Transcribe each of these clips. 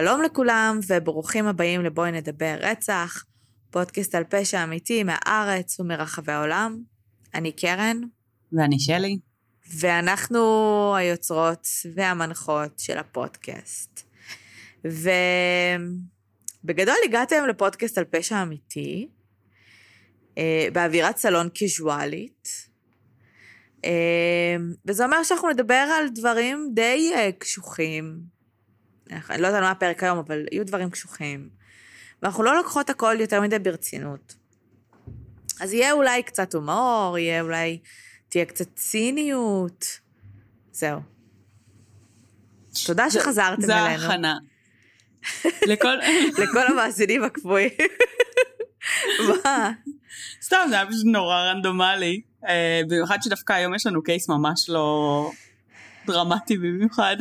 שלום לכולם וברוכים הבאים לבואי נדבר רצח, פודקאסט על פשע אמיתי מהארץ ומרחבי העולם. אני קרן. ואני שלי. ואנחנו היוצרות והמנחות של הפודקאסט. ובגדול הגעתם לפודקאסט על פשע אמיתי, אה, באווירת סלון קיזואלית. אה, וזה אומר שאנחנו נדבר על דברים די אה, קשוחים. אני לא יודעת מה הפרק היום, אבל יהיו דברים קשוחים. ואנחנו לא לוקחות הכל יותר מדי ברצינות. אז יהיה אולי קצת הומור, יהיה אולי, תהיה קצת ציניות. זהו. תודה שחזרתם זה אלינו. זה ההכנה. לכל... לכל המאזינים הקבועים. מה? סתם, זה היה פשוט נורא רנדומלי. אה, במיוחד שדווקא היום יש לנו קייס ממש לא דרמטי במיוחד.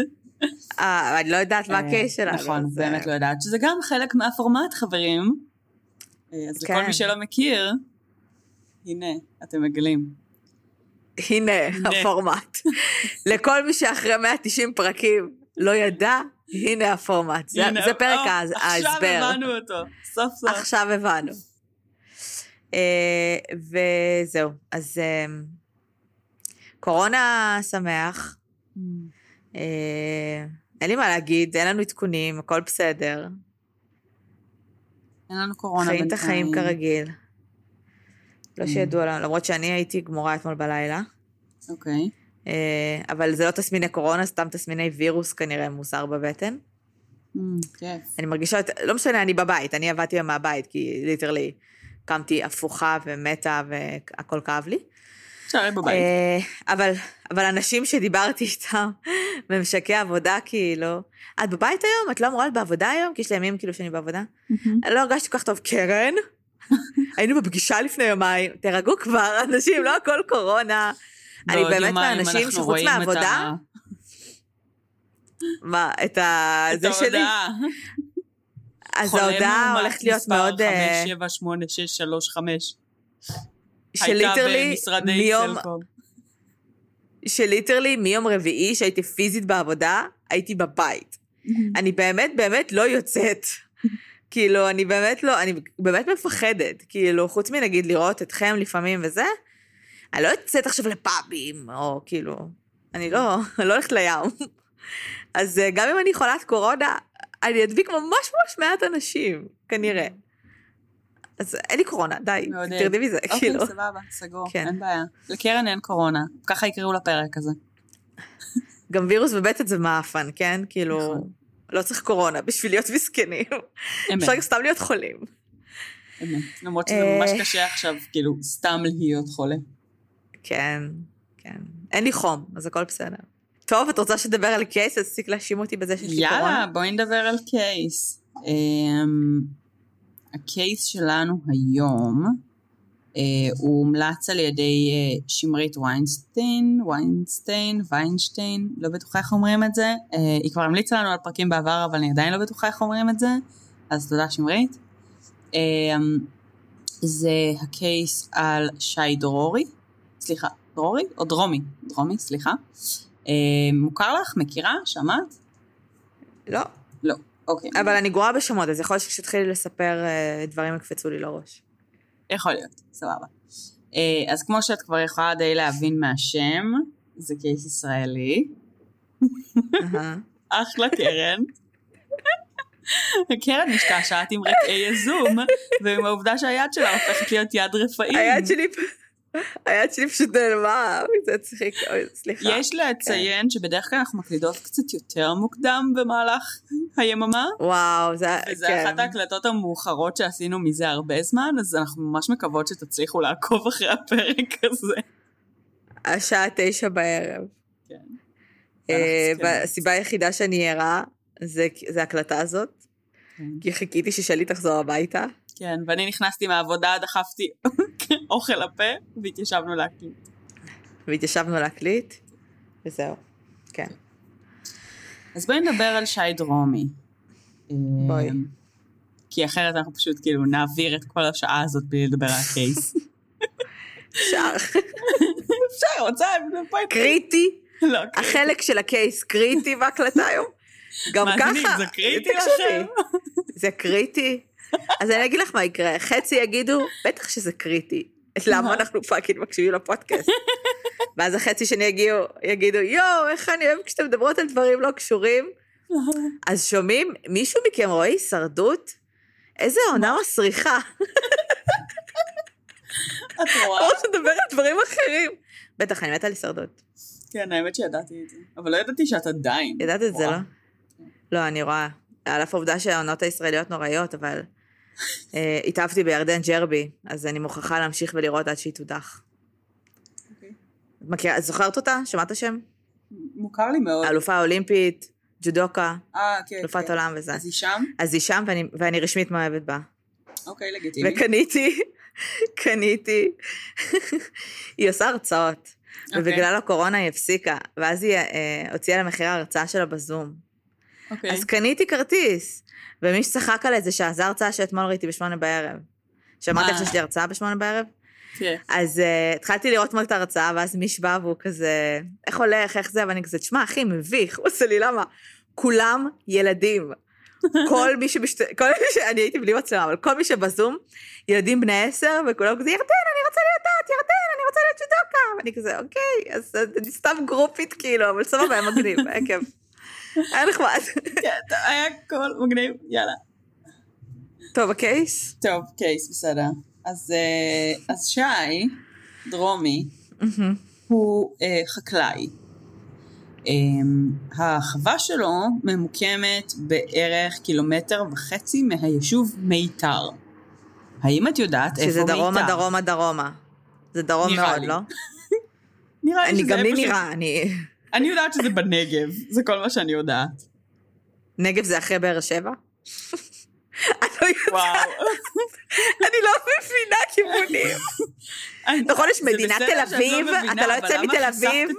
אה, אני לא יודעת מה הקייס שלנו. נכון, באמת אה, לא יודעת. שזה גם חלק מהפורמט, חברים. אה, אז לכל כן. מי שלא מכיר, הנה, אתם מגלים. הנה הפורמט. לכל מי שאחרי 190 פרקים לא ידע, הנה הפורמט. זה- הנה, זה פרק או, ההס- עכשיו ההסבר. הבנו אותו, סוף סוף. עכשיו הבנו. אה, וזהו, אז אה, קורונה שמח. אה, אין לי מה להגיד, אין לנו עדכונים, הכל בסדר. אין לנו קורונה חיים את בינתיים. החיים כרגיל. לא Mm. שידוע לנו, למרות שאני הייתי גמורה אתמול בלילה. אוקיי. אה, אבל זה לא תסמיני קורונה, סתם תסמיני וירוס כנראה מוסר בבטן. Mm. אני מרגישה, לא משנה, אני בבית, אני עבדתי היום מהבית, כי ליטרלי קמתי הפוכה ומתה והכל כאב לי. שערי בבית. אה, אבל, אבל אנשים שדיברתי איתם בממשקי עבודה, כאילו, את בבית היום? את לא אמורה להיות בעבודה היום? כי יש לי ימים כאילו שאני בעבודה. לא הרגשתי כל כך טוב, קרן? היינו בפגישה לפני יומיים, תירגעו כבר, אנשים, לא הכל קורונה. אני באמת מהאנשים שחוץ מהעבודה, מה, את ה... את זה שלי? ההודעה. אז חולה ההודעה מאומת הולכת להיות מספר מאוד... אה, 5, 7, 8, 6, 3, 5. שליטרלי, מיום. שליטרלי מיום רביעי שהייתי פיזית בעבודה, הייתי בבית. אני באמת באמת לא יוצאת. כאילו, אני באמת לא, אני באמת מפחדת. כאילו, חוץ מנגיד לראות אתכם לפעמים וזה, אני לא יוצאת עכשיו לפאבים, או כאילו, אני לא, לא הולכת לים. אז אה, גם אם אני חולת קורונה, אני אדביק ממש ממש מעט אנשים, כנראה. אז אין לי קורונה, די. תרדי מזה, אוקיי, כאילו. סבבה, סגור, כן. אין בעיה. לקרן אין קורונה, ככה יקראו לפרק הזה. גם וירוס בבטן זה מאפן, כן? כאילו, נכון. לא צריך קורונה בשביל להיות מסכנים. אמת, אפשר סתם להיות חולים. אמת. למרות שזה אה. ממש קשה עכשיו, כאילו, סתם להיות חולה. כן, כן. אין לי חום, אז הכל בסדר. טוב, את רוצה שתדבר על case, אז תפסיק להאשים אותי בזה שיש לי יאללה, קורונה? בואי נדבר על קייס. הקייס שלנו היום, אה, הוא הומלץ על ידי אה, שמרית ויינסטיין, ויינסטיין, ויינשטיין, לא בטוחה איך אומרים את זה. אה, היא כבר המליצה לנו על פרקים בעבר, אבל אני עדיין לא בטוחה איך אומרים את זה, אז תודה שמרית. אמ, זה הקייס על שי דרורי, סליחה, דרורי או דרומי? דרומי, סליחה. אה, מוכר לך? מכירה? שמעת? לא, לא. אוקיי. אבל אני גרועה בשמות, אז יכול להיות שכשתתחילי לספר, אה, דברים יקפצו לי לראש. יכול להיות, סבבה. אה, אז כמו שאת כבר יכולה די להבין מהשם, זה קייס ישראלי. אחלה קרן. קרן משתעשעת עם רקעי הזום, ועם העובדה שהיד שלה הופכת להיות יד רפאים. היד שלי, היד שלי פשוט נעלמה, זה צחיק, אוי, סליחה. יש לציין שבדרך כלל אנחנו מקלידות קצת יותר מוקדם במהלך היממה, וואו, זה, וזה כן. אחת ההקלטות המאוחרות שעשינו מזה הרבה זמן, אז אנחנו ממש מקוות שתצליחו לעקוב אחרי הפרק הזה. השעה תשע בערב. כן. אה. והסיבה היחידה שאני ערה זה זה ההקלטה הזאת, כן. כי חיכיתי ששלי תחזור הביתה. כן, ואני נכנסתי מהעבודה, דחפתי אוכל לפה, והתיישבנו להקליט. והתיישבנו להקליט, וזהו. כן. אז בואי נדבר על שי דרומי. בואי. אמ, כי אחרת אנחנו פשוט כאילו נעביר את כל השעה הזאת בלי לדבר על הקייס. אפשר. אפשר, רוצה, בואי. קריטי, לא. החלק של ה case קריטי בהקלטה היום. גם מאזינים, ככה... זה קריטי לכם? זה קריטי. אז אני אגיד לך מה יקרה, חצי יגידו, בטח שזה קריטי. למה אנחנו fucking מקשיבים לפודקאסט? ואז החצי שני יגיעו, יגידו, יואו, איך אני אוהב כשאתם מדברות על דברים לא קשורים. אז שומעים, מישהו מכם רואה הישרדות? איזה עונה מסריחה. את רואה? או שתדבר על דברים אחרים. בטח, אני מתה על הישרדות. כן, האמת שידעתי את זה. אבל לא ידעתי שאת עדיין. ידעת את זה. לא? לא, אני רואה. על אף העובדה שהעונות הישראליות נוראיות, אבל התאהבתי בירדן ג'רבי, אז אני מוכרחה להמשיך ולראות עד שהיא תודח. אוקיי. את מכירה, זוכרת אותה? שמעת שם? מוכר לי מאוד. אלופה אולימפית, ג'ודוקה, אה, כן. אלופת כן. עולם וזה. אז היא שם? אז היא שם ואני, רשמית מאוהבת בה. אוקיי, לגיטימי. וקניתי, קניתי, היא עושה הרצאות, אוקיי. ובגלל הקורונה היא הפסיקה, ואז היא אה, הוציאה למכירה הרצאה שלה בזום. אוקיי. אז קניתי כרטיס, ומי שצחק על איזה שעה, זו ההרצאה שאתמול ראיתי בשמונה בערב. שאמרתי לך. שיש לי הרצאה בשמונה בערב? כן. אז uh, התחלתי לראות אתמול את ההרצאה, ואז מיש בא והוא כזה, איך הולך, איך זה, ואני כזה, תשמע, אחי, מביך. הוא עושה לי, למה? כולם ילדים. כל מי שבשת... כל מי ש... אני הייתי בלי מצלמה, אבל כל מי שבזום, ילדים בני עשר, וכולם כזה, ירדן, אני רוצה להיות את, ירדן, אני רוצה להיות ג'ודוקה. ואני כזה, אוקיי, אז אני סתם גרופית כאילו, אבל סבבה, מגניב, היה כיף. נחמד. כן, היה הכל מגניב, יאללה. טוב, הקייס? טוב, קייס, בסדר. אז, אה, אז שי, דרומי, הוא אה, חקלאי. אה, החווה שלו ממוקמת בערך קילומטר וחצי מהיישוב מיתר. האם את יודעת איפה שזה מיתר? דרומה, דרומה, דרומה. זה דרום מאוד, לי. לא? נראה לי אני שזה גם לי איפה נראה, אני... אני יודעת שזה בנגב, זה כל מה שאני יודעת. נגב זה אחרי באר שבע? אני לא יודעת. אני לא מבינה כיוונים. נכון, יש מדינת תל לא אביב, אתה לא יוצא מתל אביב,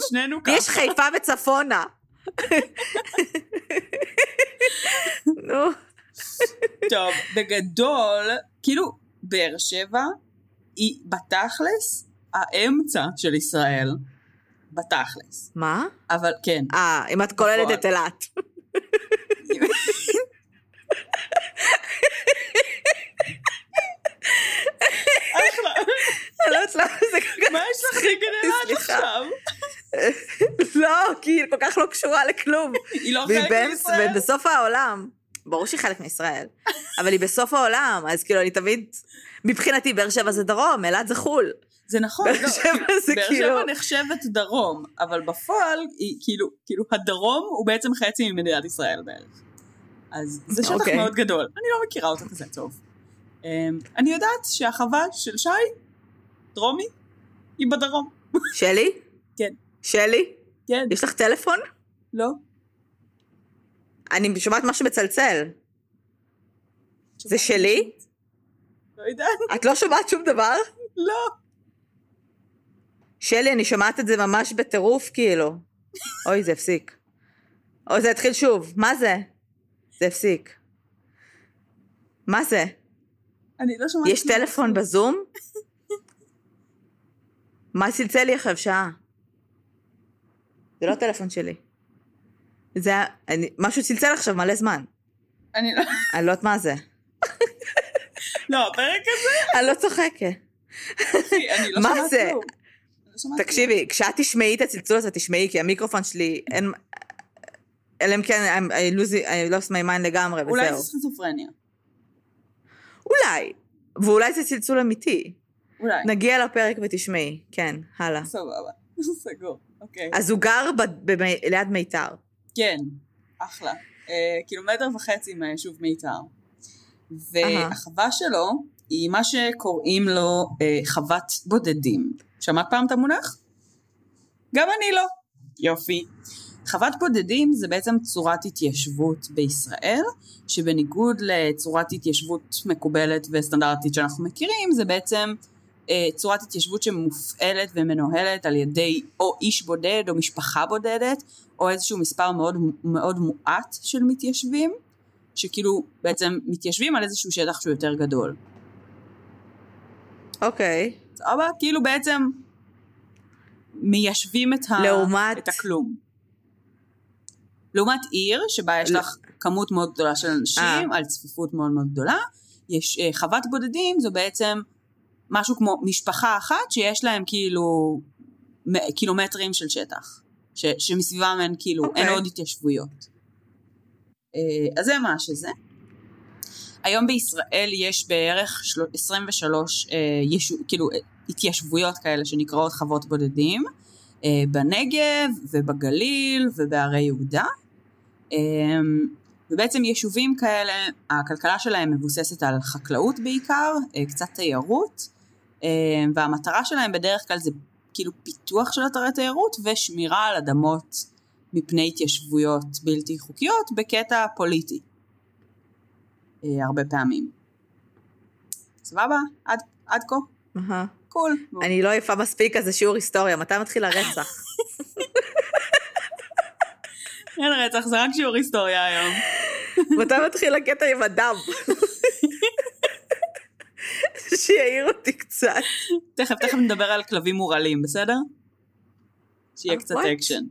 ככה? חיפה וצפונה. נו, טוב, בגדול, כאילו, באר שבע היא בתכלס האמצע של ישראל. בתכלס. מה? אבל כן. אה, אם את כוללת. את אילת. אחלה. אני לא יודעת למה זה כל כך... מה יש לך אילת סליחה. עכשיו? לא, כי היא כל כך לא קשורה לכלום. היא לא והיא חלק מישראל? ובסוף העולם, ברור שהיא חלק מישראל, אבל היא בסוף העולם, אז כאילו אני תמיד, מבחינתי באר שבע זה דרום, אילת זה חו"ל. זה נכון, באר לא, שבע זה באר כאילו- שבע נחשבת דרום, אבל בפועל היא כאילו, כאילו הדרום הוא בעצם חצי ממדינת ישראל בערך. אז זה שטח אוקיי. מאוד גדול, אני לא מכירה אותו כזה טוב. אמ, אני יודעת שהחווה של שי, דרומי, היא בדרום. שלי? כן. שלי? כן, יש לך טלפון? לא. אני שומעת משהו מצלצל. זה שלי? לא יודעת, את לא שומעת שום דבר? לא. שלי, אני שומעת את זה ממש בטירוף, כאילו. אוי, זה הפסיק. אוי, זה התחיל שוב. מה זה? זה הפסיק. מה זה? אני לא שומעת. יש. טלפון בזום? מה צלצל לי עכשיו שעה? זה לא הטלפון שלי. זה היה... אני- משהו צלצל עכשיו מלא זמן. אני לא, אני לא יודעת מה זה. לא, הפרק הזה, אני לא צוחקת. לא מה זה? תקשיבי, כשאת תשמעי את הצלצול הזה, תשמעי, כי המיקרופון שלי, אין... אלא אם כן, I lost my mind לגמרי, אולי וזהו. זה סכיזופרניה. אולי. ואולי זה צלצול אמיתי. אולי. נגיע לפרק ותשמעי. כן, הלאה. סבבה. סגור. אוקיי. אז הוא גר ליד מיתר. כן, אחלה. אה, קילומטר וחצי מהיישוב מיתר. והחווה שלו היא מה שקוראים לו אה, חוות בודדים. שמעת פעם את המונח? גם אני לא. יופי. חוות בודדים זה בעצם צורת התיישבות בישראל, שבניגוד לצורת התיישבות מקובלת וסטנדרטית שאנחנו מכירים, זה בעצם אה, צורת התיישבות שמופעלת ומנוהלת על ידי או איש בודד או משפחה בודדת, או איזשהו מספר מאוד מאוד מועט של מתיישבים, שכאילו בעצם מתיישבים על איזשהו שטח שהוא יותר גדול. אוקיי. סבבה? כאילו בעצם מיישבים את, ה... לעומת- את הכלום. לעומת עיר, שבה יש לא. לך כמות מאוד גדולה של אנשים, אה. על צפיפות מאוד מאוד גדולה, יש אה, חוות בודדים, זו בעצם משהו כמו משפחה אחת שיש להם כאילו מ- קילומטרים של שטח, ש, שמסביבם אין כאילו, אוקיי. אין עוד התיישבויות. אה, אז זה מה שזה. היום בישראל יש בערך של- 23 אה, ישו, כאילו, אה, התיישבויות כאלה שנקראות חוות בודדים, אה, בנגב ובגליל ובערי יהודה. אה, ובעצם יישובים כאלה, הכלכלה שלהם מבוססת על חקלאות בעיקר, אה, קצת תיירות, אה, והמטרה שלהם בדרך כלל זה כאילו פיתוח של אתרי תיירות ושמירה על אדמות מפני התיישבויות בלתי חוקיות בקטע פוליטי. אה, הרבה פעמים. סבבה? עד, עד כה? אהה. Cool. אני לא יפה מספיק, אז זה שיעור היסטוריה. מתי מתחיל הרצח? אין רצח, זה רק שיעור היסטוריה היום. מתי מתחיל הקטע עם הדם? שיעיר אותי קצת. תכף, תכף נדבר על כלבים מורעלים, בסדר? שיהיה אה, קצת? אקשן.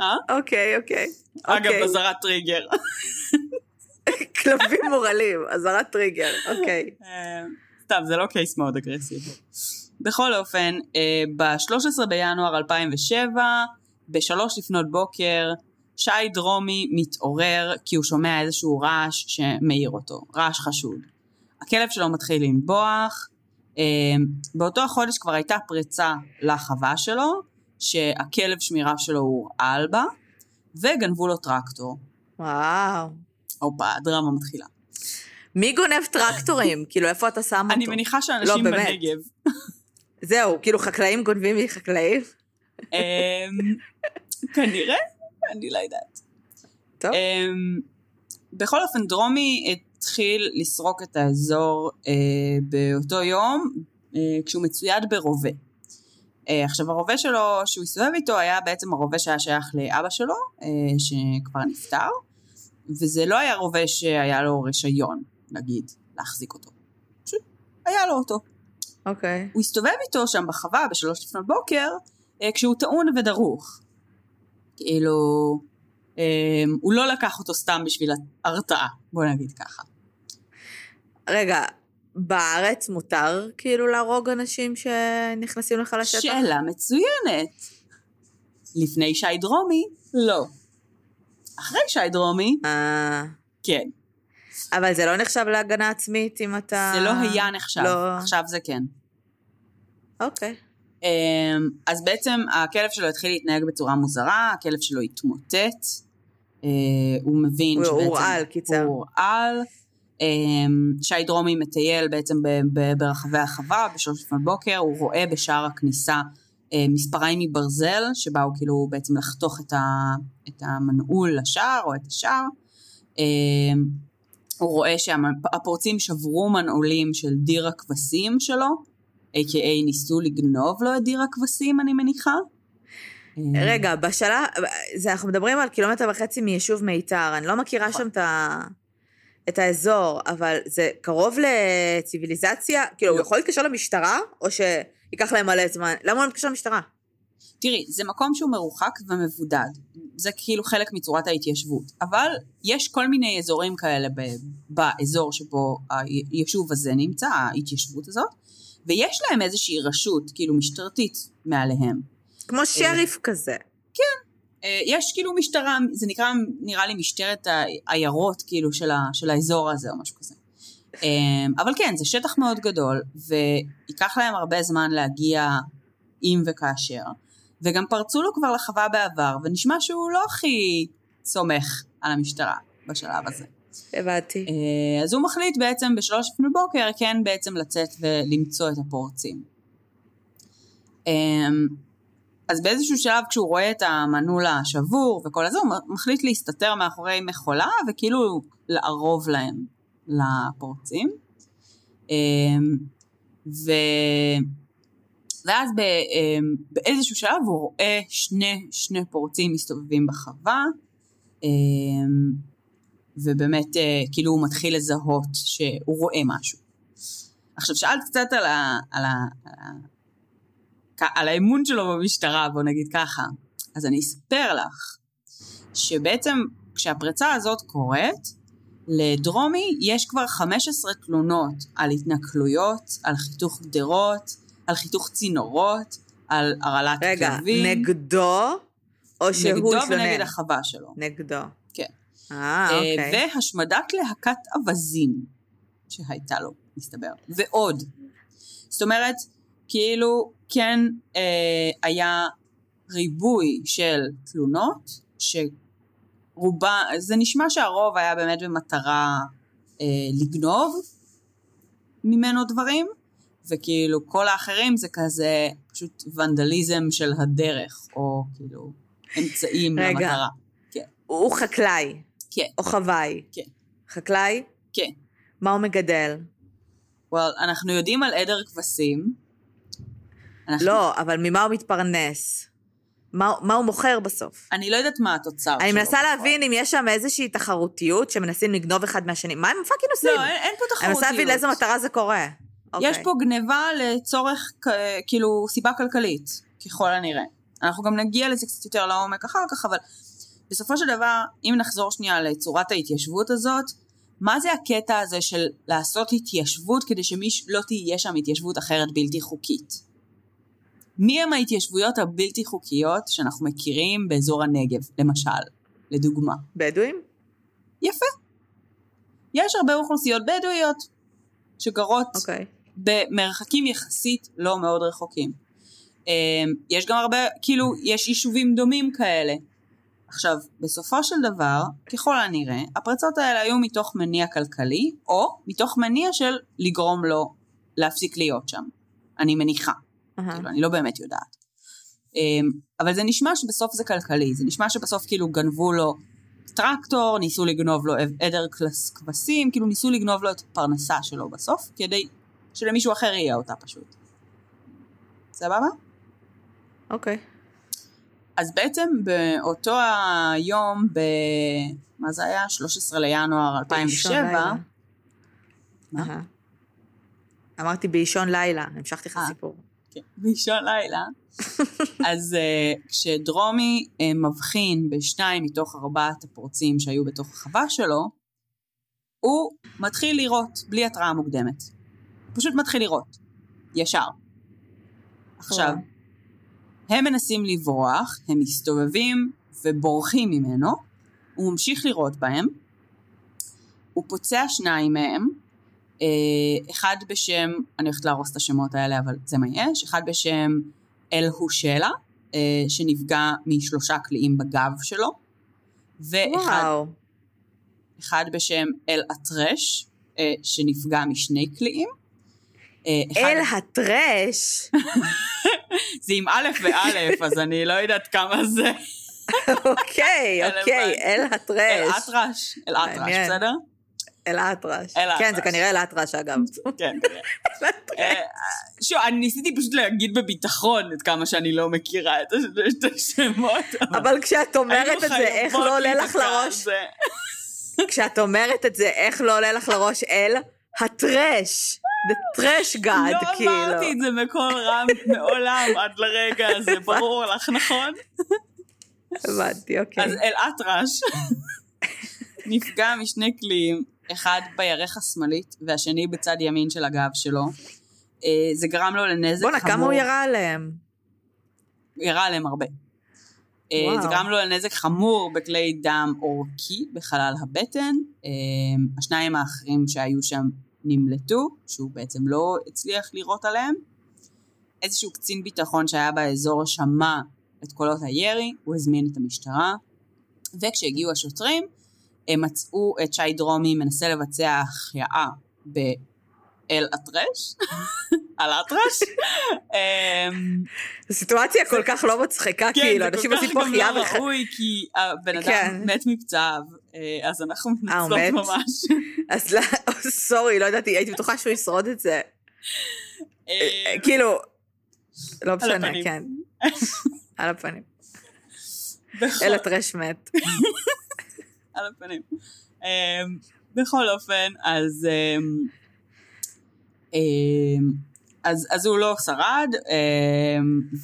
אה? אוקיי, אוקיי. אגב, אוקיי. אזהרת טריגר. כלבים מורעלים, אזהרת טריגר, אוקיי. אה, סתם, זה לא case מאוד אגרסיבי. בכל אופן, אה, ב-13 בינואר 2007, בשלוש לפנות בוקר, שי דרומי מתעורר כי הוא שומע איזשהו רעש שמעיר אותו, רעש חשוד. הכלב שלו מתחיל לנבוח, אה, באותו החודש כבר הייתה פריצה לחווה שלו, שהכלב שמירה שלו הורעל בה, וגנבו לו טרקטור. וואו. הופה, הדרמה מתחילה. מי גונב טרקטורים? כאילו, איפה אתה שם אותו? אני מניחה שאנשים לא. בנגב זהו, כאילו חקלאים גונבים מחקלאים? אמ, כנראה, אני לא יודעת. טוב. אמ, בכל אופן, דרומי התחיל לסרוק את האזור אה, באותו יום, אה, כשהוא מצויד ברובה. אה, עכשיו, הרובה שלו, שהוא הסתובב איתו, היה בעצם הרובה שהיה שייך לאבא שלו, אה, שכבר נפטר, וזה לא היה רובה שהיה לו רישיון, נגיד, להחזיק אותו. פשוט היה לו אותו. אוקיי. הוא הסתובב איתו שם בחווה בשלוש לפנות בוקר, אה, כשהוא טעון ודרוך. כאילו, אה, הוא לא לקח אותו סתם בשביל הרתעה, בוא נגיד ככה. רגע, בארץ מותר כאילו להרוג אנשים שנכנסים לך לשטח? שאלה מצוינת. לפני שי דרומי, לא. אחרי שי דרומי, אה... כן. אבל זה לא נחשב להגנה עצמית אם אתה... זה לא היה נחשב, לא. עכשיו זה כן. אוקיי. אמ, אז בעצם הכלב שלו התחיל להתנהג בצורה מוזרה, הכלב שלו התמוטט, אה, הוא מבין הוא שבעצם... הורעל, קיצר. הוא הורעל. אמ, שי דרומי מטייל בעצם ברחבי החווה בשלוש לפנות בוקר, הוא רואה בשער הכניסה מספריים מברזל, שבאו כאילו בעצם לחתוך את, ה, את המנעול לשער או את השער. אמ, הוא רואה שהפורצים שברו מנעולים של דיר הכבשים שלו, a.k.a ניסו לגנוב לו את דיר הכבשים, אני מניחה. אה, רגע, בשלב... זה, אנחנו מדברים על קילומטר וחצי מיישוב מיתר, אני לא מכירה נכון. שם את ה... את האזור, אבל זה קרוב לציוויליזציה? כאילו, הוא לא. יכול להתקשר למשטרה, או שייקח להם מלא זמן? למה הוא לא מתקשר למשטרה? תראי, זה מקום שהוא מרוחק ומבודד. זה כאילו חלק מצורת ההתיישבות. אבל יש כל מיני אזורים כאלה ב- באזור שבו היישוב הזה נמצא, ההתיישבות הזאת, ויש להם איזושהי רשות, כאילו משטרתית, מעליהם. כמו שריף כזה. אה, יש כאילו משטרה, זה נקרא, נראה לי משטרת העיירות, כאילו, של, ה, של האזור הזה או משהו כזה. אה, אבל כן, זה שטח מאוד גדול, וייקח להם הרבה זמן להגיע אם וכאשר. וגם פרצו לו כבר לחווה בעבר, ונשמע שהוא לא הכי סומך על המשטרה בשלב הזה. הבנתי. אה, אז הוא מחליט בעצם בשלוש לפנות בוקר כן בעצם לצאת ולמצוא את הפורצים. אה, אז באיזשהו שלב כשהוא רואה את המנעול השבור וכל הזה, הוא מחליט להסתתר מאחורי מכולה וכאילו לערוב להם לפורצים. אה, ו... ואז אמ, באיזשהו שלב הוא רואה שני, שני פורצים מסתובבים בחווה, אמ, ובאמת אה, כאילו הוא מתחיל לזהות שהוא רואה משהו. עכשיו שאלת קצת על, ה, על, ה, על, ה, על האמון שלו במשטרה, בוא נגיד ככה, אז אני אספר לך שבעצם כשהפריצה הזאת קורית, לדרומי יש כבר 15 תלונות על התנכלויות, על חיתוך גדרות, על חיתוך צינורות, על הרעלת רגע, כלבים. נגדו, או שהוא נגדו התלונן? ונגד החווה שלו. נגדו. כן. אה, אה, אוקיי. והשמדת להקת אווזים שהייתה לו, מסתבר. ועוד. זאת אומרת, כאילו כן אה, היה ריבוי של תלונות, שרובה, זה נשמע שהרוב היה באמת במטרה אה, לגנוב ממנו דברים, וכאילו כל האחרים זה כזה פשוט ונדליזם של הדרך, או כאילו אמצעים רגע. למטרה. הוא חקלאי, כן, או חוואי. כן. חקלאי? כן. מה הוא מגדל? well, אנחנו יודעים על עדר כבשים. אנחנו, לא, אבל ממה הוא מתפרנס? מה, מה הוא מוכר בסוף? אני לא יודעת מה התוצר אני שלו מנסה בפועל. להבין אם יש שם איזושהי תחרותיות שמנסים לגנוב אחד מהשני. מה הם fucking עושים? לא, אין, אין פה אני תחרותיות. מנסה להבין לאיזה מטרה זה קורה. יש אוקיי. פה גניבה לצורך, כאילו, סיבה כלכלית, ככל הנראה. אנחנו גם נגיע לזה קצת יותר לעומק אחר כך, אבל בסופו של דבר, אם נחזור שנייה לצורת ההתיישבות הזאת, מה זה הקטע הזה של לעשות התיישבות כדי שלא תהיה שם התיישבות אחרת בלתי חוקית? מי הם ההתיישבויות הבלתי חוקיות שאנחנו מכירים באזור הנגב, למשל, לדוגמה? בדואים? יפה. יש הרבה אוכלוסיות בדואיות שגרות אוקיי. במרחקים יחסית לא מאוד רחוקים. אמ, יש גם הרבה, כאילו, יש יישובים דומים כאלה. עכשיו, בסופו של דבר, ככל הנראה, הפרצות האלה היו מתוך מניע כלכלי, או מתוך מניע של לגרום לו להפסיק להיות שם. אני מניחה, כאילו, אני לא באמת יודעת. אמ, אבל זה נשמע שבסוף זה כלכלי, זה נשמע שבסוף כאילו גנבו לו טרקטור, ניסו לגנוב לו עדר כבשים, כאילו ניסו לגנוב לו את הפרנסה שלו בסוף, כדי שלמישהו אחר יהיה אותה פשוט. סבבה? אוקיי. אז בעצם באותו היום, ב... מה זה היה? 13 לינואר באישון 2007, לילה. מה? אמרתי באישון לילה, המשכתי לך אה. סיפור. כן, באישון לילה, אז uh, כשדרומי uh, מבחין בשניים מתוך ארבעת הפורצים שהיו בתוך החווה שלו, הוא מתחיל לירות בלי התראה מוקדמת. פשוט מתחיל לירות. ישר. עכשיו, הם מנסים לברוח, הם מסתובבים ובורחים ממנו, הוא ממשיך לירות בהם, הוא פוצע שניים מהם, אחד בשם, אני הולכת להרוס את השמות האלה, אבל זה מה יש, אחד בשם אל הושלה, אה, שנפגע משלושה קליעים בגב שלו, ואחד וואו. אחד בשם אל אטרש, אה, שנפגע משני קליעים. אה, אל הטרש. זה עם א' וא', אז אני לא יודעת כמה זה. אוקיי, אל אוקיי. אל אל הטרש. אטרש, אל אטרש. בסדר? אל האטרש. אל כן, זה. כנראה אל האטרש אגב. כן. אה, שוב, אני ניסיתי פשוט להגיד בביטחון את כמה שאני לא מכירה את הש- את השמות. אבל כשאת אומרת היינו את זה, איך לא עולה לך לראש? כשאת אומרת את זה, איך לא עולה לך לראש אל הטרש? The trash god, לא כאילו. אמרתי את זה בקול רם מעולם עד לרגע הזה, ברור לך, נכון? הבנתי, אוקיי. אז אל אטרש נפגע משני קליעים, אחד בירך השמאלית והשני בצד ימין של הגב שלו. אה, זה גרם לו לנזק בואנה, חמור. כמה הוא ירה עליהם? הוא ירה עליהם הרבה. אה, וואו. זה גרם לו לנזק חמור בכלי דם עורקי בחלל הבטן. אה, השניים האחרים שהיו שם נמלטו, שהוא בעצם לא הצליח לירות עליהם. איזשהו קצין ביטחון שהיה באזור שמע את קולות הירי, הוא הזמין את המשטרה, וכשהגיעו השוטרים, הם מצאו את שי דרומי מנסה לבצע החייאה באל אטרש, על אטרש. אמ, סיטואציה כל כך לא מצחיקה, כאילו, אנשים עושים פה כן, זה חייאה כל כך גם. לא ראוי, כי הבן אדם כן. מת מפצעיו, אה, אז אנחנו מתנצלות מת? ממש. אז לא, סורי, לא ידעתי, הייתי בטוחה שהוא ישרוד את זה. אה, כאילו, לא משנה. כן. על הפנים. אל הטרש מת. על הפנים. אמ, בכל אופן, אז... אמ, אמ, אז, אז הוא לא שרד,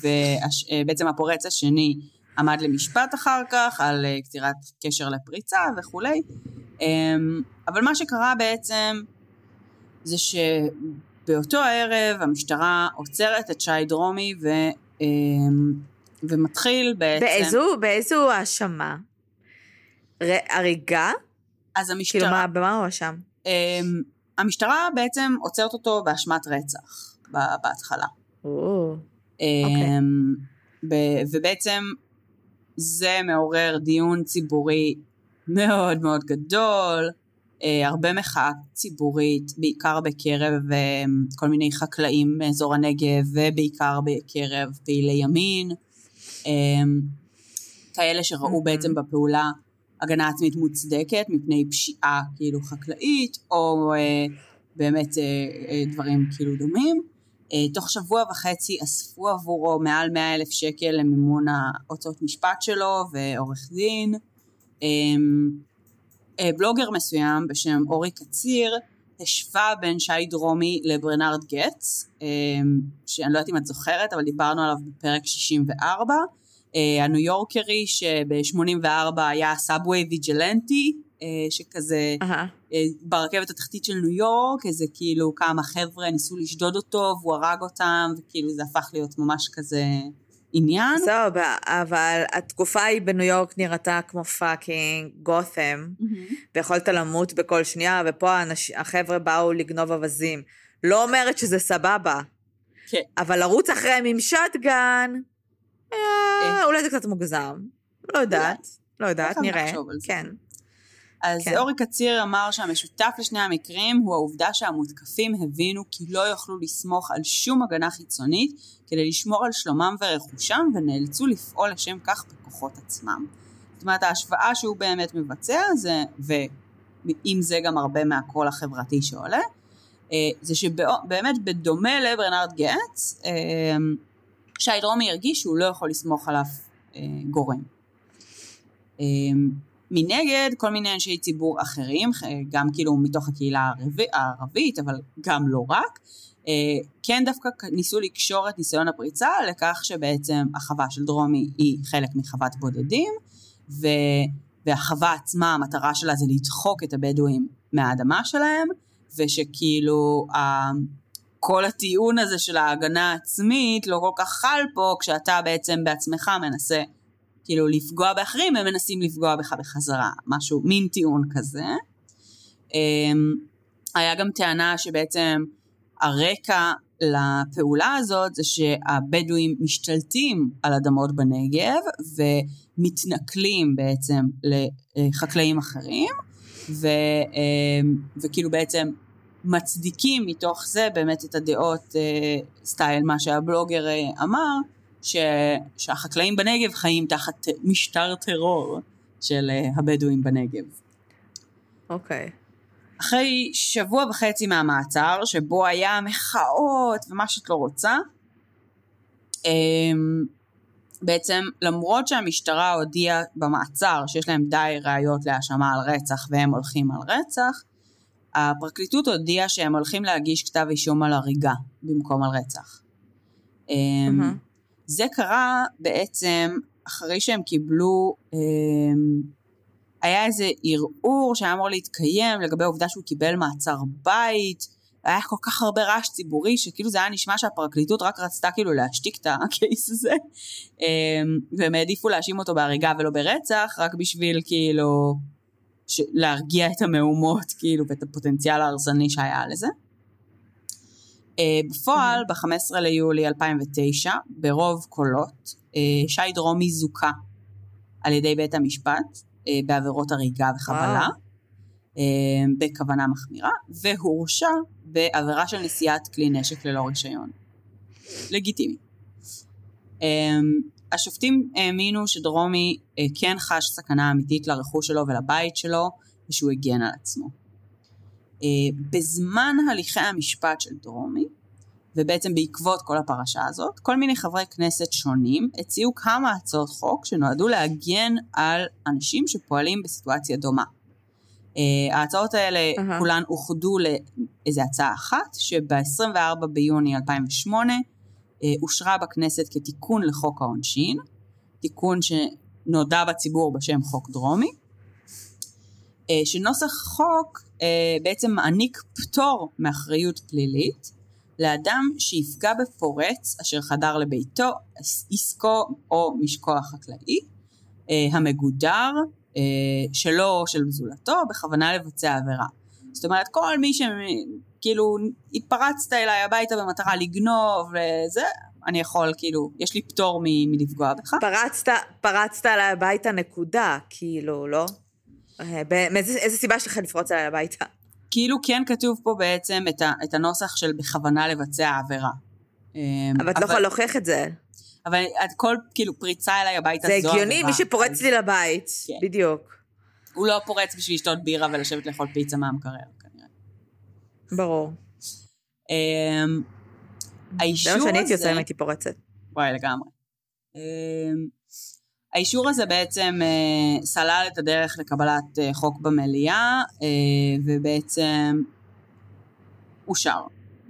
ובעצם הפורץ השני עמד למשפט אחר כך על אה, קצירת קשר לפריצה וכולי. אבל מה שקרה בעצם זה שבאותו הערב המשטרה עוצרת את שי דרומי ו, ומתחיל בעצם... באיזו האשמה? הריגה? אז המשטרה... כאילו, מה, במה הוא הואשם? אמ, המשטרה בעצם עוצרת אותו באשמת רצח בהתחלה. או, אמ, ב- ובעצם זה מעורר דיון ציבורי מאוד מאוד גדול, אה, הרבה מחאה ציבורית, בעיקר בקרב אה, כל מיני חקלאים מאזור הנגב ובעיקר בקרב פעילי ימין, כאלה שראו Mhm. בעצם בפעולה הגנה עצמית מוצדקת מפני פשיעה כאילו חקלאית או אה, באמת אה, אה, דברים כאילו דומים. אה, תוך שבוע וחצי אספו עבורו מעל 100 אלף שקל למימון ההוצאות משפט שלו ועורך דין. אה, אה, בלוגר מסוים בשם אורי קציר השווה בין שי דרומי לברנרד גץ, אה, שאני לא יודעת אם את זוכרת, אבל דיברנו עליו בפרק 64. אה, הניו יורקרי שב-84 היה סאבווי ויג'לנטי, אה, שכזה. אה, ברכבת התחתית של ניו יורק, איזה כאילו כמה חבר'ה ניסו לשדוד אותו והוא הרג אותם, וכאילו זה הפך להיות ממש כזה עניין. זהו, ב- אבל התקופה ההיא בניו יורק נראתה כמו פאקינג גות'ם, ויכולת למות בכל שנייה, ופה האנש- החבר'ה באו לגנוב אווזים. לא אומרת שזה סבבה, כן. אבל לרוץ אחריהם עם שוטגן, אה, אולי זה קצת מוגזם. לא יודעת, לא יודעת, נראה. כן. אז כן. אורי קציר אמר שהמשותף לשני המקרים הוא העובדה שהמותקפים הבינו כי לא יוכלו לסמוך על שום הגנה חיצונית כדי לשמור על שלומם ורכושם ונאלצו לפעול לשם כך בכוחות עצמם. זאת אומרת ההשוואה שהוא באמת מבצע זה, ועם זה גם הרבה מהקול החברתי שעולה, אה, זה שבאמת בדומה לברנרד גץ, אה, שי דרומי הרגיש שהוא לא יכול לסמוך עליו אה, גורם. אה, מנגד כל מיני אנשי ציבור אחרים, גם כאילו מתוך הקהילה הערבי- הערבית, אבל גם לא רק, אה, כן דווקא ניסו לקשור את ניסיון הפריצה לכך שבעצם החווה של דרומי היא חלק מחוות בודדים, ו... והחווה עצמה, המטרה שלה זה לדחוק את הבדואים מהאדמה שלהם, ושכאילו. כל הטיעון הזה של ההגנה העצמית לא כל כך חל פה, כשאתה בעצם בעצמך מנסה כאילו לפגוע באחרים, הם מנסים לפגוע בך בחזרה, משהו, מין טיעון כזה. אמ, היה גם טענה שבעצם הרקע לפעולה הזאת זה שהבדואים משתלטים על אדמות בנגב ומתנכלים בעצם לחקלאים אחרים ו, אמ, וכאילו בעצם מצדיקים מתוך זה באמת את הדעות אה, סטייל מה שהבלוגר אה, אמר ש, שהחקלאים בנגב חיים תחת משטר טרור של אה, הבדואים בנגב. אוקיי. אחרי שבוע וחצי מהמעצר, שבו היה מחאות ומה שאת לא רוצה, אמ, בעצם למרות שהמשטרה הודיעה במעצר שיש להם די ראיות להאשמה על רצח והם הולכים על רצח, הפרקליטות הודיעה שהם הולכים להגיש כתב אישום על הריגה במקום על רצח. אהה. זה קרה בעצם אחרי שהם קיבלו, אמ, היה איזה ערעור שהיה אמור להתקיים לגבי העובדה שהוא קיבל מעצר בית, היה כל כך הרבה רעש ציבורי שכאילו זה היה נשמע שהפרקליטות רק רצתה כאילו להשתיק את הקייס הזה אמ, והם העדיפו להאשים אותו בהריגה ולא ברצח רק בשביל כאילו ש- להרגיע את המהומות כאילו ואת הפוטנציאל ההרסני שהיה לזה. אה, בפועל, ב-15 ליולי 2009, ברוב קולות, אה, שי דרומי זוכה על ידי בית המשפט אה, בעבירות הריגה וחבלה, אה, בכוונה מחמירה, והורשע בעבירה של נשיאת כלי נשק ללא רישיון. לגיטימי. אה, השופטים האמינו שדרומי אה, כן חש סכנה אמיתית לרכוש שלו ולבית שלו, ושהוא הגן על עצמו. אה, בזמן הליכי המשפט של דרומי, ובעצם בעקבות כל הפרשה הזאת, כל מיני חברי כנסת שונים הציעו כמה הצעות חוק שנועדו להגן על אנשים שפועלים בסיטואציה דומה. Uh, ההצעות האלה אהה. כולן אוחדו לאיזו הצעה אחת, שב-24 ביוני 2008 uh, אושרה בכנסת כתיקון לחוק העונשין, תיקון שנודע בציבור בשם חוק דרומי, אה, שנוסח חוק אה, בעצם מעניק פטור מאחריות פלילית לאדם שיפגע בפורץ אשר חדר לביתו, עסקו או משקו החקלאי, אה, המגודר שלו או של זולתו בכוונה לבצע עבירה. זאת אומרת, כל מי שכאילו התפרצת אליי הביתה במטרה לגנוב וזה, אני יכול, כאילו, יש לי פטור מ- מלפגוע בך. פרצת, פרצת אליי הביתה נקודה, כאילו, לא? מאיזה סיבה יש לך לפרוץ אליי הביתה? כאילו כן כתוב פה בעצם את, ה, את הנוסח של בכוונה לבצע עבירה. אמ, אבל את לא יכולה להוכיח את זה. אבל את כל, כאילו, פריצה אליי הביתה זו עבירה. זה הגיוני, מי שפורץ לי לבית, כן. בדיוק. הוא לא פורץ בשביל לשתות בירה ולשבת לאכול פיצה מהמקרר. ברור. אמ, האישור הזה... זה מה שאני הייתי עושה אם הייתי פורצת. וואי, לגמרי. אמ, האישור הזה בעצם אה, סלל את הדרך לקבלת אה, חוק במליאה, אה, ובעצם אושר,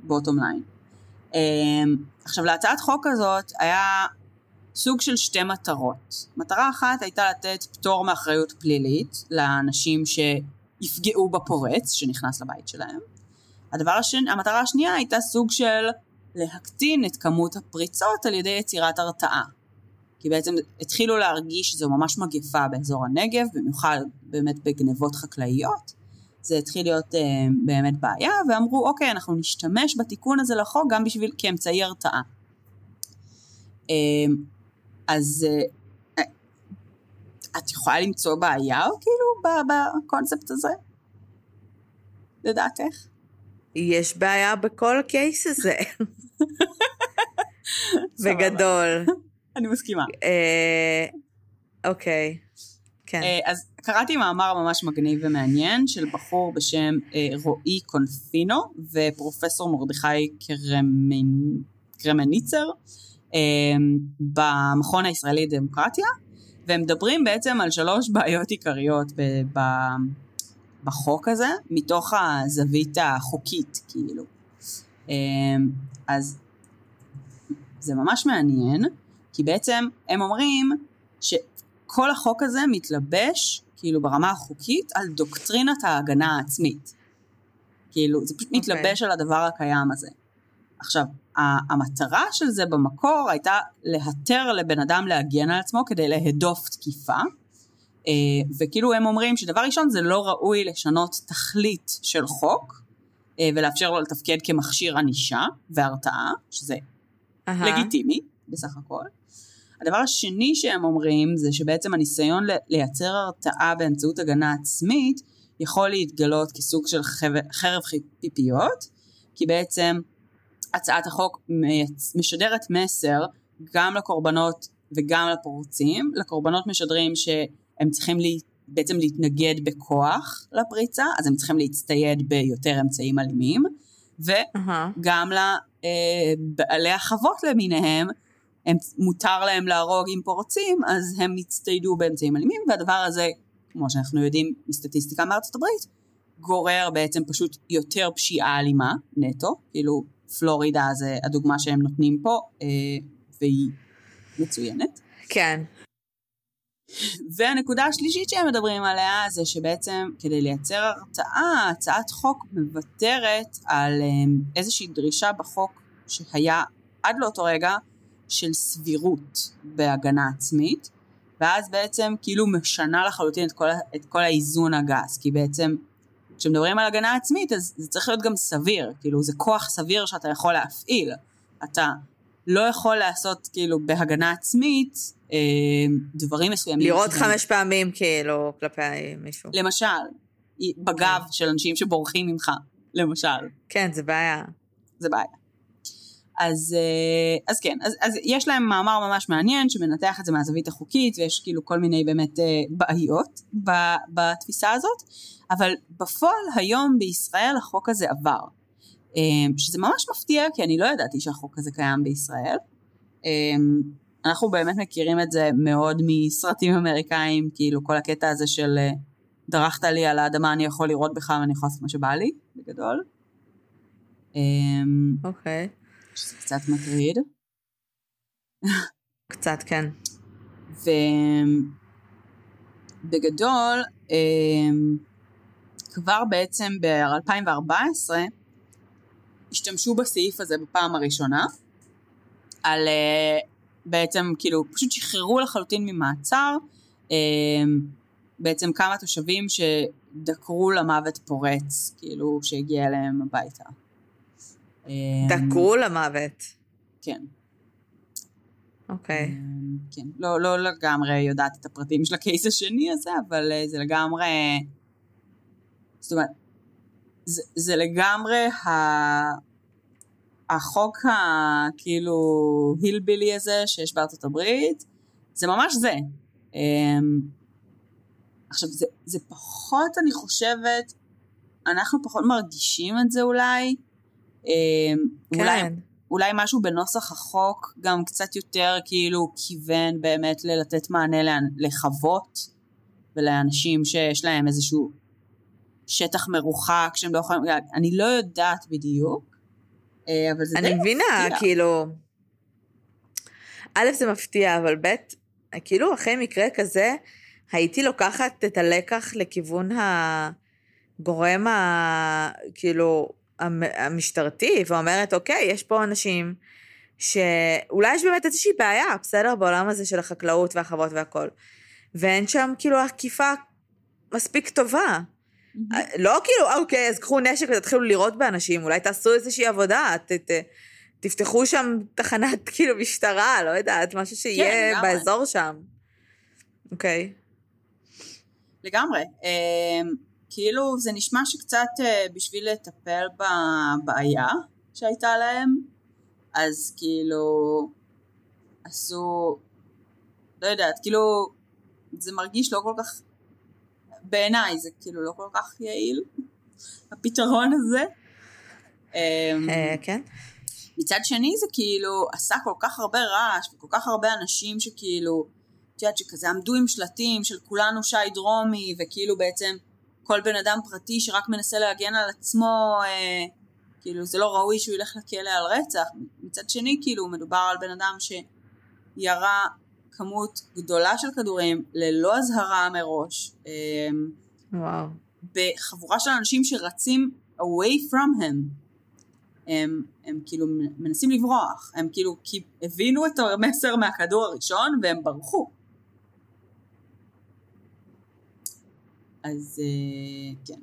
בוטום ליין. אה, עכשיו, להצעת חוק הזאת היה סוג של שתי מטרות. מטרה אחת הייתה לתת פטור מאחריות פלילית לאנשים שיפגעו בפורץ שנכנס לבית שלהם. הדבר השני, המטרה השנייה הייתה סוג של להקטין את כמות הפריצות על ידי יצירת הרתעה. כי בעצם התחילו להרגיש שזו ממש מגפה באזור הנגב, במיוחד באמת בגנבות חקלאיות. זה התחיל להיות אה, באמת בעיה, ואמרו, אוקיי, אנחנו נשתמש בתיקון הזה לחוק גם בשביל, כאמצעי הרתעה. אה, אז אה, את יכולה למצוא בעיה, כאילו, בקונספט הזה? לדעתך? יש בעיה בכל הקייס הזה. בגדול. אני מסכימה. אה, אוקיי, כן. אה, אז קראתי מאמר ממש מגניב ומעניין של בחור בשם אה, רועי קונפינו ופרופסור מרדכי קרמניצר במכון הישראלי לדמוקרטיה, והם מדברים בעצם על שלוש בעיות עיקריות בחוק הזה, מתוך הזווית החוקית, כאילו. אז זה ממש מעניין. כי בעצם הם אומרים שכל החוק הזה מתלבש, כאילו ברמה החוקית, על דוקטרינת ההגנה העצמית. כאילו, זה פשוט okay. אוקיי. מתלבש על הדבר הקיים הזה. עכשיו, המטרה של זה במקור הייתה להתר לבן אדם להגן על עצמו כדי להדוף תקיפה, וכאילו הם אומרים שדבר ראשון זה לא ראוי לשנות תכלית של חוק, אה, ולאפשר לו לתפקד כמכשיר ענישה והרתעה, שזה uh-huh. לגיטימי בסך הכל. הדבר השני שהם אומרים זה שבעצם הניסיון לייצר הרתעה באמצעות הגנה עצמית יכול להתגלות כסוג של חרב פיפיות, כי בעצם הצעת החוק משדרת מסר גם לקורבנות וגם לפורצים. לקורבנות משדרים שהם צריכים לי, בעצם להתנגד בכוח לפריצה, אז הם צריכים להצטייד ביותר אמצעים אלימים, וגם uh-huh. לבעלי החוות למיניהם הם, מותר להם להרוג אם פורצים, אז הם יצטיידו באמצעים אלימים, והדבר הזה, כמו שאנחנו יודעים מסטטיסטיקה מארצות הברית, גורר בעצם פשוט יותר פשיעה אלימה, נטו, כאילו פלורידה זה הדוגמה שהם נותנים פה, אה, והיא מצוינת. כן. והנקודה השלישית שהם מדברים עליה זה שבעצם כדי לייצר הרתעה, הצעת חוק מוותרת על אה, איזושהי דרישה בחוק שהיה עד לאותו רגע של סבירות בהגנה עצמית, ואז בעצם כאילו משנה לחלוטין את כל, את כל האיזון הגס, כי בעצם כשמדברים על הגנה עצמית אז זה צריך להיות גם סביר, כאילו זה כוח סביר שאתה יכול להפעיל, אתה לא יכול לעשות כאילו בהגנה עצמית אה, דברים מסוימים. לראות חמש פעמים כאילו כלפי מישהו. למשל, בגב כן. של אנשים שבורחים ממך, למשל. כן, זה בעיה. זה בעיה. אז, אה, אז כן, אז, אז יש להם מאמר ממש מעניין שמנתח את זה מהזווית החוקית ויש כאילו כל מיני באמת אה, בעיות בתפיסה הזאת, אבל בפועל היום בישראל החוק הזה עבר, שזה ממש מפתיע כי אני לא ידעתי שהחוק הזה קיים בישראל. אנחנו באמת מכירים את זה מאוד מסרטים אמריקאים, כאילו כל הקטע הזה של דרכת לי על האדמה אני יכול לראות בך ואני יכול לעשות מה שבא לי, בגדול. אוקיי. Okay. שזה קצת מטריד. קצת, כן. ובגדול, אמ, כבר בעצם ב-2014 השתמשו בסעיף הזה בפעם הראשונה, על אה, בעצם כאילו פשוט שחררו לחלוטין ממעצר אמ, בעצם כמה תושבים שדקרו למוות פורץ, כאילו שהגיע אליהם הביתה. אמ, דקרו למוות. כן. אוקיי. אמ, כן, לא, לא לגמרי יודעת את הפרטים של הקייס השני הזה, אבל אה, זה לגמרי... זאת אומרת, זה, זה לגמרי ה... החוק הכאילו הילבילי הזה שיש בארצות הברית, זה ממש זה. אמ, עכשיו, זה, זה פחות, אני חושבת, אנחנו פחות מרגישים את זה אולי. אמ, כן. אולי, אולי משהו בנוסח החוק גם קצת יותר כאילו כיוון באמת ללתת מענה לחוות ולאנשים שיש להם איזשהו שטח מרוחק שהם לא יכולים, אני לא יודעת בדיוק, אה, אבל זה די אני מבינה, מפתיע. כאילו... א', זה מפתיע, אבל ב', כאילו אחרי מקרה כזה, הייתי לוקחת את הלקח לכיוון הגורם ה... כאילו, המ- המשטרתי, ואומרת, אוקיי, יש פה אנשים שאולי יש באמת איזושהי בעיה, בסדר? בעולם הזה של החקלאות והחוות והכל. ואין שם כאילו אכיפה מספיק טובה. לא כאילו, אוקיי, אז קחו נשק ותתחילו לירות באנשים, אולי תעשו איזושהי עבודה, ת, ת, תפתחו שם תחנת כאילו משטרה, לא יודעת, משהו שיהיה לגמרי. באזור שם. אוקיי. לגמרי. אמ, כאילו זה נשמע שקצת אה, בשביל לטפל בבעיה שהייתה להם, אז כאילו עשו, לא יודעת, כאילו זה מרגיש לא כל כך, בעיניי זה כאילו לא כל כך יעיל, הפתרון הזה. אמ, אה, כן? מצד שני זה כאילו עשה כל כך הרבה רעש וכל כך הרבה אנשים שכאילו, את יודעת שכזה עמדו עם שלטים של כולנו שי דרומי וכאילו בעצם כל בן אדם פרטי שרק מנסה להגן על עצמו, אה, כאילו זה לא ראוי שהוא ילך לכלא על רצח. מצד שני כאילו מדובר על בן אדם שירה כמות גדולה של כדורים ללא אזהרה מראש, אה, וואו. בחבורה של אנשים שרצים away from him. הם, הם כאילו מנסים לברוח, הם כאילו הבינו את המסר מהכדור הראשון והם ברחו. אז אה, כן.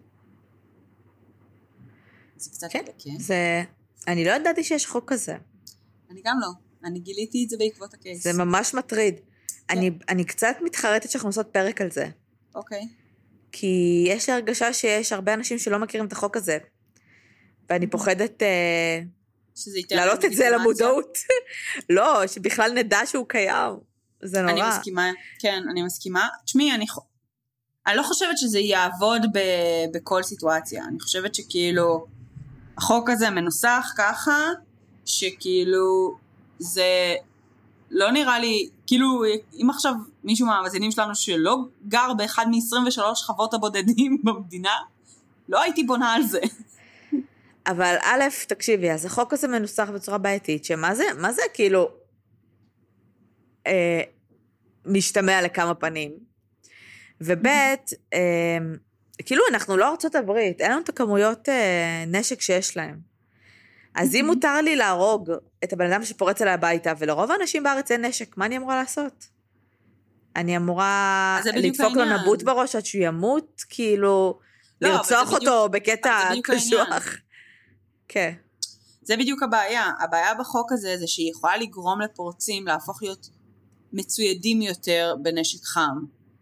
זה קצת כן, מדכא. זה... אני לא ידעתי שיש חוק כזה. אני גם לא. אני גיליתי את זה בעקבות הקייס. זה ממש מטריד. כן. אני, אני קצת מתחרטת שאנחנו עושות פרק על זה. אוקיי. כי יש לי הרגשה שיש הרבה אנשים שלא מכירים את החוק הזה. ואני פוחדת אה, להעלות את זה. למודעות. לא, שבכלל נדע שהוא קיים. זה נורא. אני מסכימה, כן, אני מסכימה. תשמעי, אני, אני לא חושבת שזה יעבוד ב, בכל סיטואציה. אני חושבת שכאילו, החוק הזה מנוסח ככה, שכאילו, זה לא נראה לי, כאילו, אם עכשיו מישהו מהמאזינים שלנו שלא גר באחד מ-23 חוות הבודדים במדינה, לא הייתי בונה על זה. אבל א', תקשיבי, אז החוק הזה מנוסח בצורה בעייתית, שמה זה, מה זה כאילו אה, משתמע לכמה פנים? וב', אה, כאילו אנחנו לא ארצות הברית, אין לנו את הכמויות אה, נשק שיש להם. אז אם מותר לי להרוג את הבן אדם שפורץ אליי הביתה, ולרוב האנשים בארץ אין נשק, מה אני אמורה לעשות? אני אמורה לדפוק לו. נבוט בראש עד שהוא ימות, כאילו, לא, לרצוח בדיוק- אותו בקטע. קשוח. כן. זה בדיוק הבעיה. הבעיה בחוק הזה זה שהיא יכולה לגרום לפורצים להפוך להיות מצוידים יותר בנשק חם,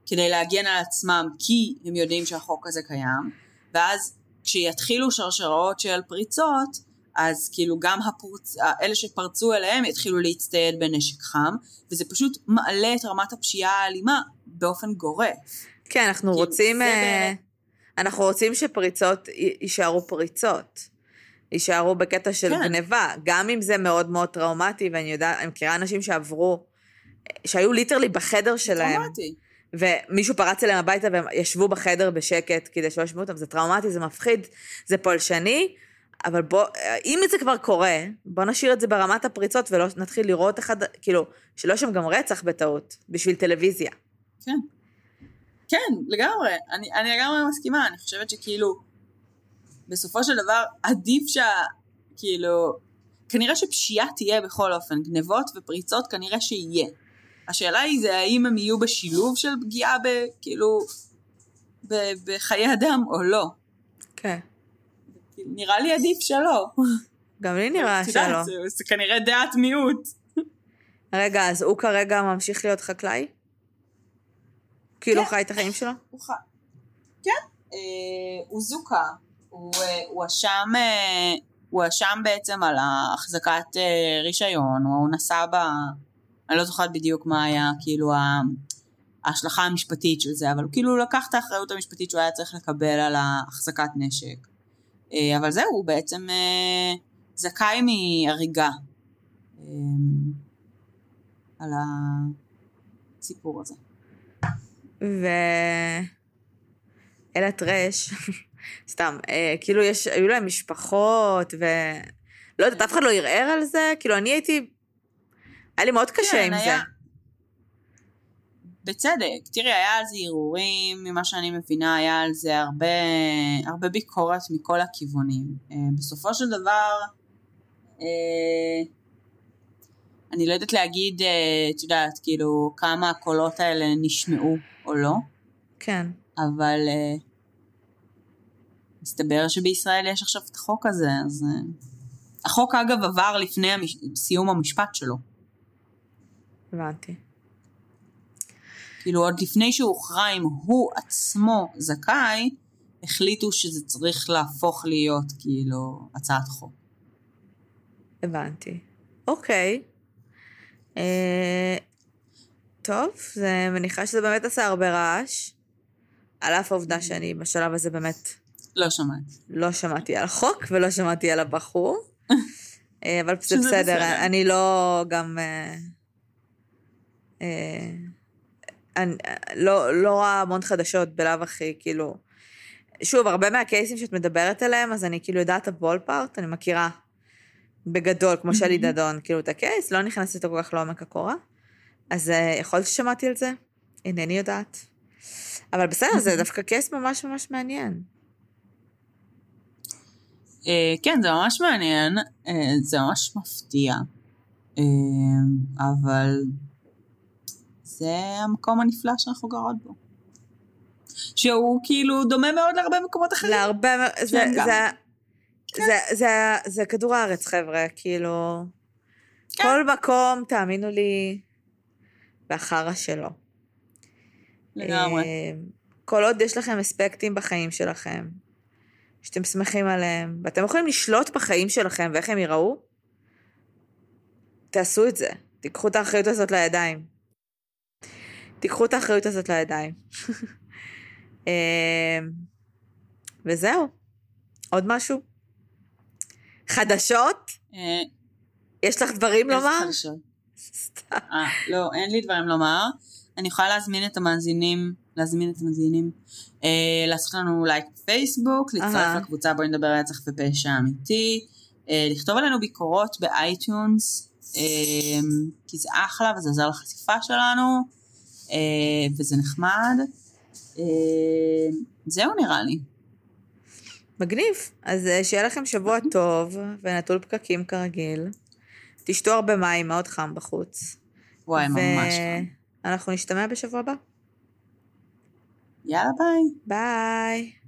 כדי להגן על עצמם כי הם יודעים שהחוק הזה קיים, ואז כשיתחילו שרשראות של פריצות, אז כאילו גם הפורצ... אלה שפרצו אליהם יתחילו להצטייד בנשק חם, וזה פשוט מעלה את רמת הפשיעה האלימה באופן גורף. כן, אנחנו כאילו, רוצים... זה אה, אנחנו רוצים שפריצות יישארו פריצות. יישארו בקטע של כן. גניבה, גם אם זה מאוד מאוד טראומטי, ואני יודעת, אני מכירה אנשים שעברו, שהיו ליטרלי בחדר שלהם, טראומטי. ומישהו פרץ אליהם הביתה והם ישבו בחדר בשקט כדי שלא ישמעו אותם, זה טראומטי, זה מפחיד, זה פולשני, אבל בוא, אם זה כבר קורה, בוא נשאיר את זה ברמת הפריצות ולא נתחיל לראות אחד, כאילו, שלא יש שם גם רצח בטעות, בשביל טלוויזיה. כן. כן, לגמרי. אני, אני לגמרי מסכימה, אני חושבת שכאילו, בסופו של דבר, עדיף שה... כאילו, כנראה שפשיעה תהיה בכל אופן, גנבות ופריצות כנראה שיהיה. השאלה היא זה האם הם יהיו בשילוב של פגיעה ב... כאילו... ב, בחיי אדם או לא. כן. נראה לי עדיף שלא. גם לי נראה שלא. זה, זה כנראה דעת מיעוט. רגע, אז הוא כרגע ממשיך להיות חקלאי? כאילו כן. חי את החיים שלו? הוא ח... כן, אה, הוא זוכה. הוא אה, הואשם אה, הוא הואשם בעצם על החזקת רישיון, הוא נסע ב... אני לא זוכרת בדיוק מה היה, כאילו. ההשלכה המשפטית של זה, אבל הוא כאילו לקח את האחריות המשפטית שהוא היה צריך לקבל על החזקת נשק. אה, אבל זהו, הוא בעצם אה, זכאי מהריגה אה, על הסיפור הזה. ו... אלה טרש, סתם, כאילו יש, היו להם משפחות, ו... לא יודעת, אף אחד לא ערער על זה? כאילו, אני הייתי... היה לי מאוד קשה כן, עם היה- זה. בצדק, תראי, היה על זה ערעורים, ממה שאני מבינה, היה על זה הרבה, הרבה ביקורת מכל הכיוונים. אה, בסופו של דבר, אה, אני לא יודעת להגיד, אה, את יודעת, כאילו, כמה הקולות האלה נשמעו או לא, כן. אבל מסתבר שבישראל יש עכשיו את החוק הזה, אז... החוק אגב עבר לפני המש... סיום המשפט שלו. הבנתי. כאילו עוד לפני שהוכרע אם הוא עצמו זכאי, החליטו שזה צריך להפוך להיות כאילו הצעת חוק. הבנתי. אוקיי. אה, טוב, זה מניחה שזה באמת עשה הרבה רעש. על אף העובדה שאני בשלב הזה באמת לא שמעתי. לא שמעתי על החוק ולא שמעתי על הבחור. אה, אבל זה בסדר, בסדר. אני לא גם... אה, אה, אני לא, לא רואה המון חדשות בלאו הכי, כאילו... שוב, הרבה מהקייסים שאת מדברת עליהם, אז אני כאילו יודעת את הבולפארט, אני מכירה בגדול, כמו שלי. דדון, כאילו את הקייס, לא נכנסת כל כך לעומק הקורה. אז אה, יכול להיות ששמעתי על זה, אינני יודעת. אבל בסדר, זה דווקא קייס ממש ממש מעניין. אה, כן, זה ממש מעניין, אה, זה ממש מפתיע, אה, אבל זה המקום הנפלא שאנחנו גרות בו. שהוא כאילו דומה מאוד להרבה מקומות אחרים. להרבה, מאוד- זה, כן. זה, זה, זה, זה כדור הארץ, חבר'ה, כאילו... כן. כל מקום, תאמינו לי, והחרא שלו. לגמרי. אה, כל עוד יש לכם אספקטים בחיים שלכם, שאתם שמחים עליהם, ואתם יכולים לשלוט בחיים שלכם ואיך הם ייראו, תעשו את זה. תיקחו את האחריות הזאת לידיים. תיקחו את האחריות הזאת לידיים. אה, וזהו. עוד משהו? חדשות? אה, יש לך דברים לומר? סתם. אה, לא, אין לי דברים לומר. אני יכולה להזמין את המאזינים, להזמין את המאזינים, אה, לעשות לנו לייק בפייסבוק, להצטרף. לקבוצה בואי נדבר רצח ופשע אמיתי, אה, לכתוב עלינו ביקורות ב iTunes, אה, כי זה אחלה וזה עוזר לחשיפה שלנו, וזה נחמד. אה, זהו נראה לי. מגניב. אז אה, שיהיה לכם שבוע טוב ונטול פקקים כרגיל. תשתו הרבה מים, מאוד חם בחוץ. וואי, ממש. חם. ואנחנו נשתמע בשבוע הבא. יאללה ביי. ביי.